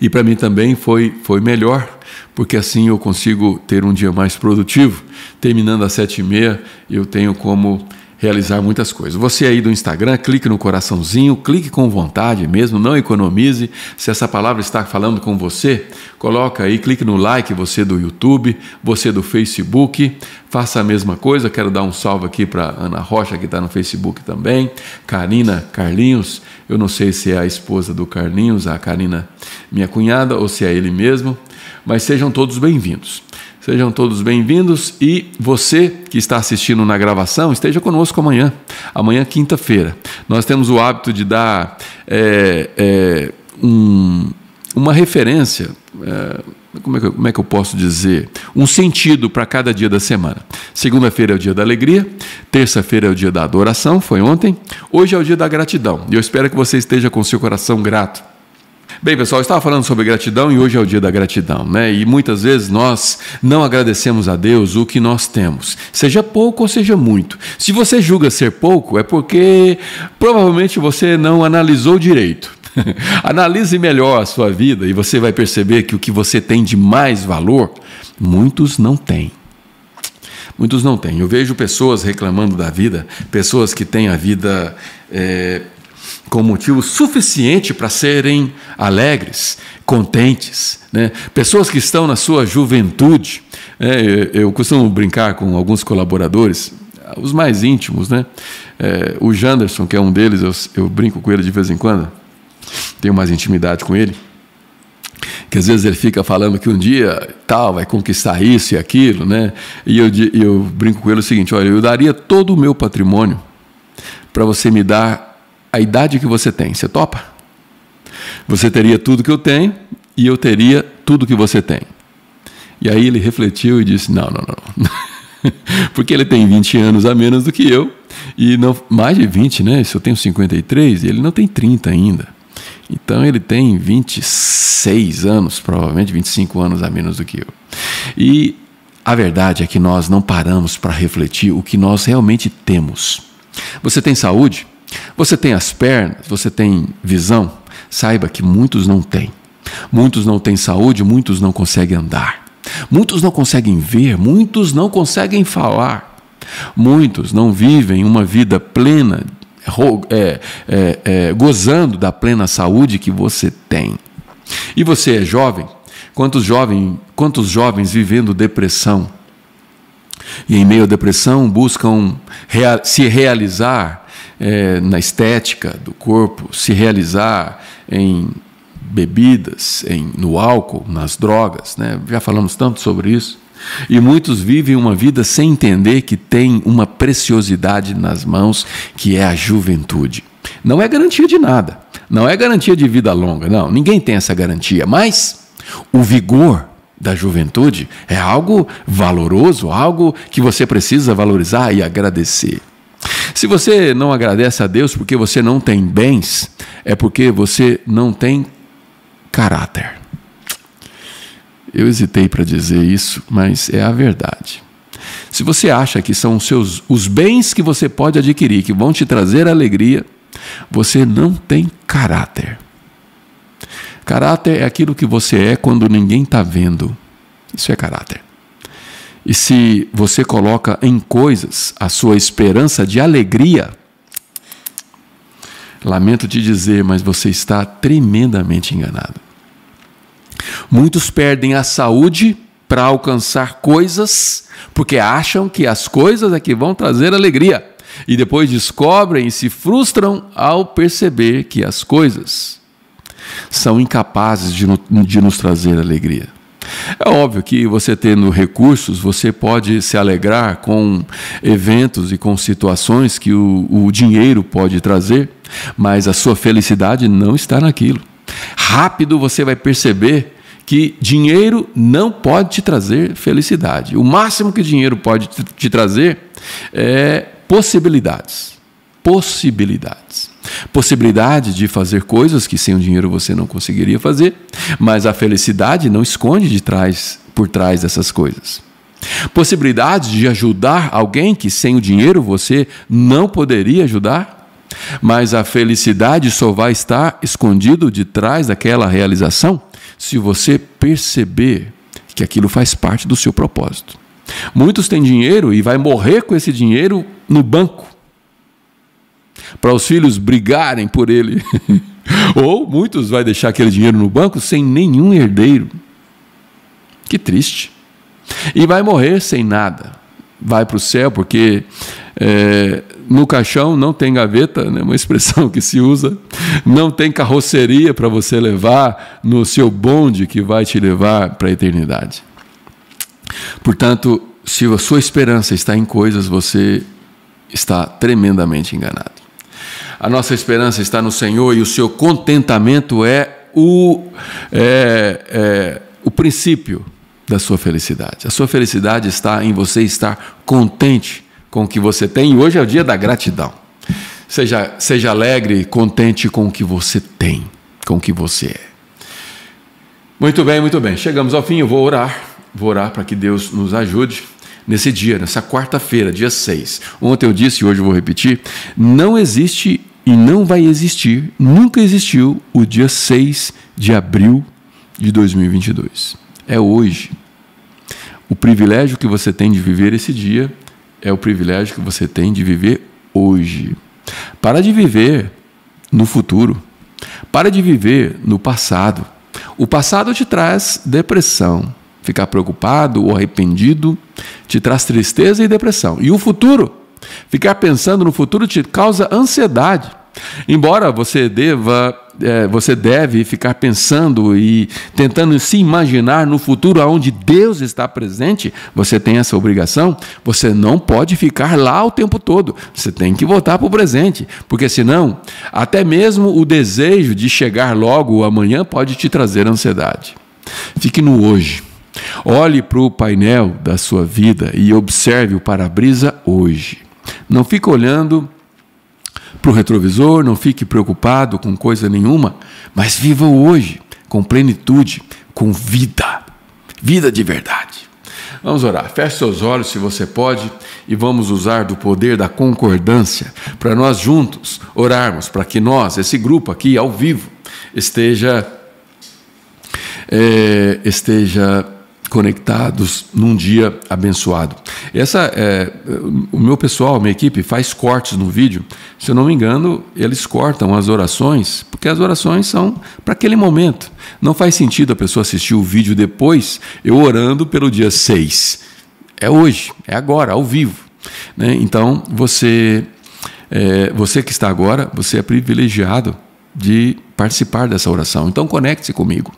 E para mim também foi, foi melhor, porque assim eu consigo ter um dia mais produtivo. Terminando às sete e meia, eu tenho como realizar muitas coisas. Você aí do Instagram, clique no coraçãozinho, clique com vontade mesmo, não economize. Se essa palavra está falando com você, coloca aí, clique no like, você do YouTube, você do Facebook, faça a mesma coisa. Quero dar um salve aqui para Ana Rocha, que está no Facebook também, Karina Carlinhos, eu não sei se é a esposa do Carlinhos, a Karina, minha cunhada, ou se é ele mesmo, mas sejam todos bem-vindos. Sejam todos bem-vindos e você que está assistindo na gravação, esteja conosco amanhã, amanhã, quinta-feira. Nós temos o hábito de dar é, é, um, uma referência, é, como, é que, como é que eu posso dizer? Um sentido para cada dia da semana. Segunda-feira é o dia da alegria, terça-feira é o dia da adoração, foi ontem, hoje é o dia da gratidão. E eu espero que você esteja com seu coração grato Bem, pessoal, eu estava falando sobre gratidão e hoje é o dia da gratidão, né? E muitas vezes nós não agradecemos a Deus o que nós temos, seja pouco ou seja muito. Se você julga ser pouco, é porque provavelmente você não analisou direito. Analise melhor a sua vida e você vai perceber que o que você tem de mais valor, muitos não têm. Muitos não têm. Eu vejo pessoas reclamando da vida, pessoas que têm a vida é, com motivo suficiente para serem alegres, contentes. Né? Pessoas que estão na sua juventude. Né? Eu, costumo brincar com alguns colaboradores, os mais íntimos, né? É, o Janderson, que é um deles, eu, eu brinco com ele de vez em quando, tenho mais intimidade com ele que às vezes ele fica falando que um dia tal vai conquistar isso e aquilo, né? E eu, eu brinco com ele o seguinte: olha, eu daria todo o meu patrimônio para você me dar a idade que você tem. Você topa? Você teria tudo que eu tenho e eu teria tudo que você tem. E aí ele refletiu e disse: Não, não, não. Porque ele tem 20 anos a menos do que eu, e não, mais de 20, né? Se eu tenho 53, ele não tem 30 ainda. Então ele tem 26 anos, provavelmente 25 anos a menos do que eu. E a verdade é que nós não paramos para refletir o que nós realmente temos. Você tem saúde? Você tem as pernas, você tem visão? Saiba que muitos não têm. Muitos não têm saúde, muitos não conseguem andar. Muitos não conseguem ver, muitos não conseguem falar. Muitos não vivem uma vida plena, é, é, é, gozando da plena saúde que você tem. E você é jovem? Quantos, jovem, quantos jovens vivendo depressão? E em meio à depressão buscam se realizar é, na estética do corpo, se realizar em bebidas, em, no álcool, nas drogas. Né? Já falamos tanto sobre isso. E muitos vivem uma vida sem entender que tem uma preciosidade nas mãos, que é a juventude. Não é garantia de nada. Não é garantia de vida longa, não. Ninguém tem essa garantia. Mas o vigor da juventude é algo valoroso, algo que você precisa valorizar e agradecer. Se você não agradece a Deus porque você não tem bens, é porque você não tem caráter. Eu hesitei para dizer isso, mas é a verdade. Se você acha que são os, seus, os bens que você pode adquirir que vão te trazer alegria, você não tem caráter. Caráter é aquilo que você é quando ninguém está vendo. Isso é caráter. E se você coloca em coisas a sua esperança de alegria, lamento te dizer, mas você está tremendamente enganado. Muitos perdem a saúde para alcançar coisas, porque acham que as coisas é que vão trazer alegria. E depois descobrem e se frustram ao perceber que as coisas são incapazes de, de nos trazer alegria. É óbvio que você tendo recursos, você pode se alegrar com eventos e com situações que o, o dinheiro pode trazer, mas a sua felicidade não está naquilo. Rápido você vai perceber que dinheiro não pode te trazer felicidade. O máximo que dinheiro pode te trazer é possibilidades. Possibilidades. Possibilidade de fazer coisas que sem o dinheiro você não conseguiria fazer, mas a felicidade não esconde de trás, por trás dessas coisas. Possibilidade de ajudar alguém que sem o dinheiro você não poderia ajudar, mas a felicidade só vai estar escondido de trás daquela realização se você perceber que aquilo faz parte do seu propósito. Muitos têm dinheiro e vai morrer com esse dinheiro no banco. Para os filhos brigarem por ele. Ou muitos vai deixar aquele dinheiro no banco sem nenhum herdeiro. Que triste. E vai morrer sem nada. Vai para o céu porque é, no caixão não tem gaveta, né, uma expressão que se usa, não tem carroceria para você levar no seu bonde que vai te levar para a eternidade. Portanto, se a sua esperança está em coisas, você está tremendamente enganado. A nossa esperança está no Senhor e o seu contentamento é o, é, é, o princípio da sua felicidade. A sua felicidade está em você estar contente com o que você tem. E hoje é o dia da gratidão. Seja, seja alegre e contente com o que você tem, com o que você é. Muito bem, muito bem. Chegamos ao fim. Eu vou orar. Vou orar para que Deus nos ajude nesse dia, nessa quarta-feira, dia 6. Ontem eu disse e hoje eu vou repetir: não existe e não vai existir, nunca existiu o dia 6 de abril de 2022. É hoje. O privilégio que você tem de viver esse dia é o privilégio que você tem de viver hoje. Para de viver no futuro. Para de viver no passado. O passado te traz depressão. Ficar preocupado ou arrependido te traz tristeza e depressão. E o futuro? Ficar pensando no futuro te causa ansiedade. Embora você deva, é, você deve ficar pensando e tentando se imaginar no futuro onde Deus está presente, você tem essa obrigação, você não pode ficar lá o tempo todo. Você tem que voltar para o presente, porque senão, até mesmo o desejo de chegar logo amanhã pode te trazer ansiedade. Fique no hoje. Olhe para o painel da sua vida e observe o para-brisa hoje. Não fique olhando para o retrovisor, não fique preocupado com coisa nenhuma, mas viva hoje com plenitude, com vida, vida de verdade. Vamos orar. Feche seus olhos se você pode e vamos usar do poder da concordância para nós juntos orarmos para que nós, esse grupo aqui ao vivo, esteja é, esteja conectados num dia abençoado. Essa é, o meu pessoal, minha equipe faz cortes no vídeo. Se eu não me engano, eles cortam as orações, porque as orações são para aquele momento. Não faz sentido a pessoa assistir o vídeo depois, eu orando pelo dia 6. É hoje, é agora, ao vivo. Né? Então, você, é, você que está agora, você é privilegiado de participar dessa oração. Então, conecte-se comigo.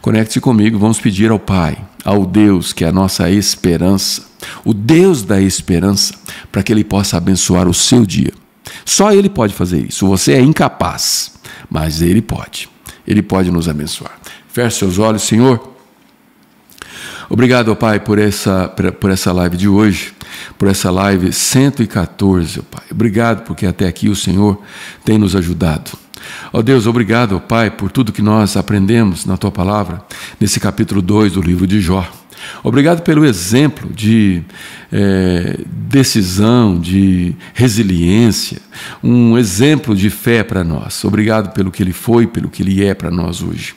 Conecte-se comigo, vamos pedir ao Pai, ao Deus que é a nossa esperança, o Deus da esperança, para que Ele possa abençoar o seu dia. Só Ele pode fazer isso. Você é incapaz, mas Ele pode. Ele pode nos abençoar. Feche seus olhos, Senhor. Obrigado, Pai, por essa, por essa live de hoje, por essa live 114, Pai. Obrigado porque até aqui o Senhor tem nos ajudado. Ó oh Deus, obrigado, Pai, por tudo que nós aprendemos na Tua palavra, nesse capítulo 2 do livro de Jó. Obrigado pelo exemplo de é, decisão, de resiliência, um exemplo de fé para nós. Obrigado pelo que ele foi, pelo que ele é para nós hoje.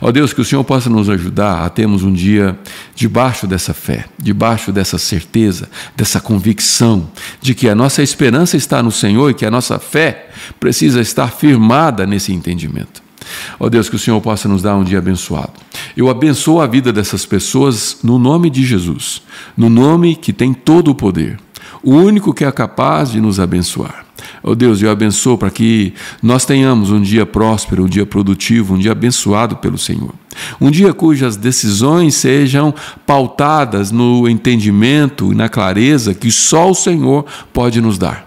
Ó Deus, que o Senhor possa nos ajudar a termos um dia debaixo dessa fé, debaixo dessa certeza, dessa convicção de que a nossa esperança está no Senhor e que a nossa fé precisa estar firmada nesse entendimento. Ó Deus, que o Senhor possa nos dar um dia abençoado. Eu abençoo a vida dessas pessoas no nome de Jesus, no nome que tem todo o poder, o único que é capaz de nos abençoar. Ó Deus, eu abençoo para que nós tenhamos um dia próspero, um dia produtivo, um dia abençoado pelo Senhor. Um dia cujas decisões sejam pautadas no entendimento e na clareza que só o Senhor pode nos dar.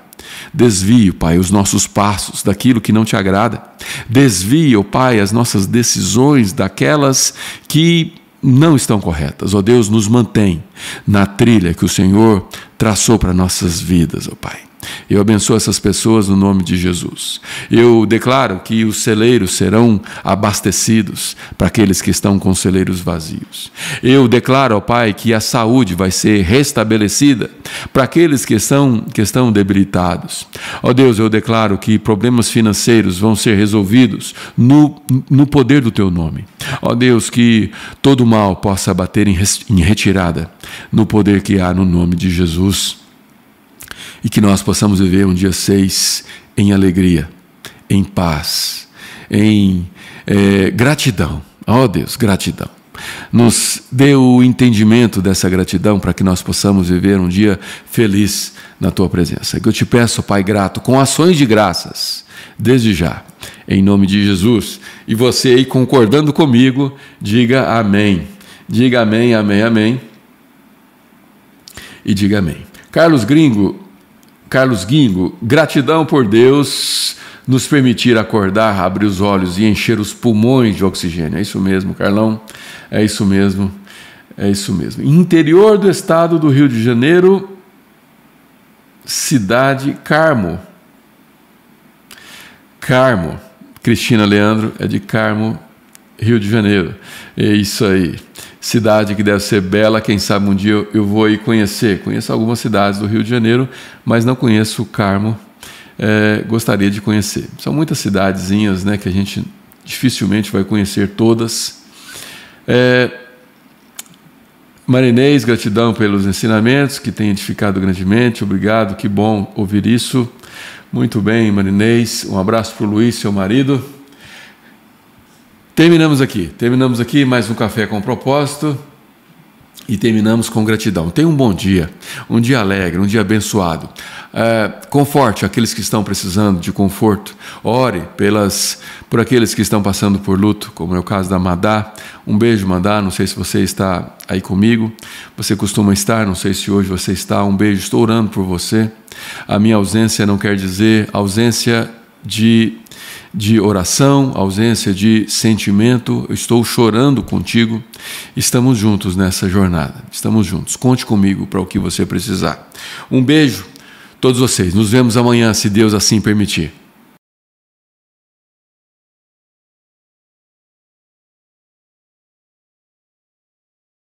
Desvie, Pai, os nossos passos daquilo que não te agrada. Desvie, oh Pai, as nossas decisões daquelas que não estão corretas. Ó oh Deus, nos mantém na trilha que o Senhor traçou para nossas vidas, ó oh Pai. Eu abençoo essas pessoas no nome de Jesus. Eu declaro que os celeiros serão abastecidos para aqueles que estão com celeiros vazios. Eu declaro, ó Pai, que a saúde vai ser restabelecida para aqueles que estão, que estão debilitados. Ó Deus, eu declaro que problemas financeiros vão ser resolvidos no, no poder do Teu nome. Ó Deus, que todo mal possa bater em, em retirada no poder que há no nome de Jesus e que nós possamos viver um dia seis em alegria, em paz, em é, gratidão. Ó oh Deus, gratidão. Nos dê o entendimento dessa gratidão para que nós possamos viver um dia feliz na tua presença. Que eu te peço, Pai grato, com ações de graças, desde já, em nome de Jesus. E você aí concordando comigo, diga amém. Diga amém, amém, amém. E diga amém. Carlos Gringo, Carlos Guingo, gratidão por Deus nos permitir acordar, abrir os olhos e encher os pulmões de oxigênio. É isso mesmo, Carlão. É isso mesmo. É isso mesmo. Interior do estado do Rio de Janeiro, cidade Carmo. Carmo. Cristina Leandro é de Carmo, Rio de Janeiro. É isso aí cidade que deve ser bela, quem sabe um dia eu vou aí conhecer. Conheço algumas cidades do Rio de Janeiro, mas não conheço o Carmo. É, gostaria de conhecer. São muitas cidadezinhas né, que a gente dificilmente vai conhecer todas. É, Marinês, gratidão pelos ensinamentos que tem edificado grandemente. Obrigado, que bom ouvir isso. Muito bem, Marinês. Um abraço para o Luiz, seu marido. Terminamos aqui, terminamos aqui mais um café com propósito e terminamos com gratidão. Tenha um bom dia, um dia alegre, um dia abençoado. É, conforte aqueles que estão precisando de conforto. Ore pelas, por aqueles que estão passando por luto, como é o caso da Madá. Um beijo, Madá. Não sei se você está aí comigo. Você costuma estar, não sei se hoje você está. Um beijo, estou orando por você. A minha ausência não quer dizer ausência de de oração, ausência de sentimento. Eu estou chorando contigo. Estamos juntos nessa jornada. Estamos juntos. Conte comigo para o que você precisar. Um beijo, todos vocês. Nos vemos amanhã, se Deus assim permitir.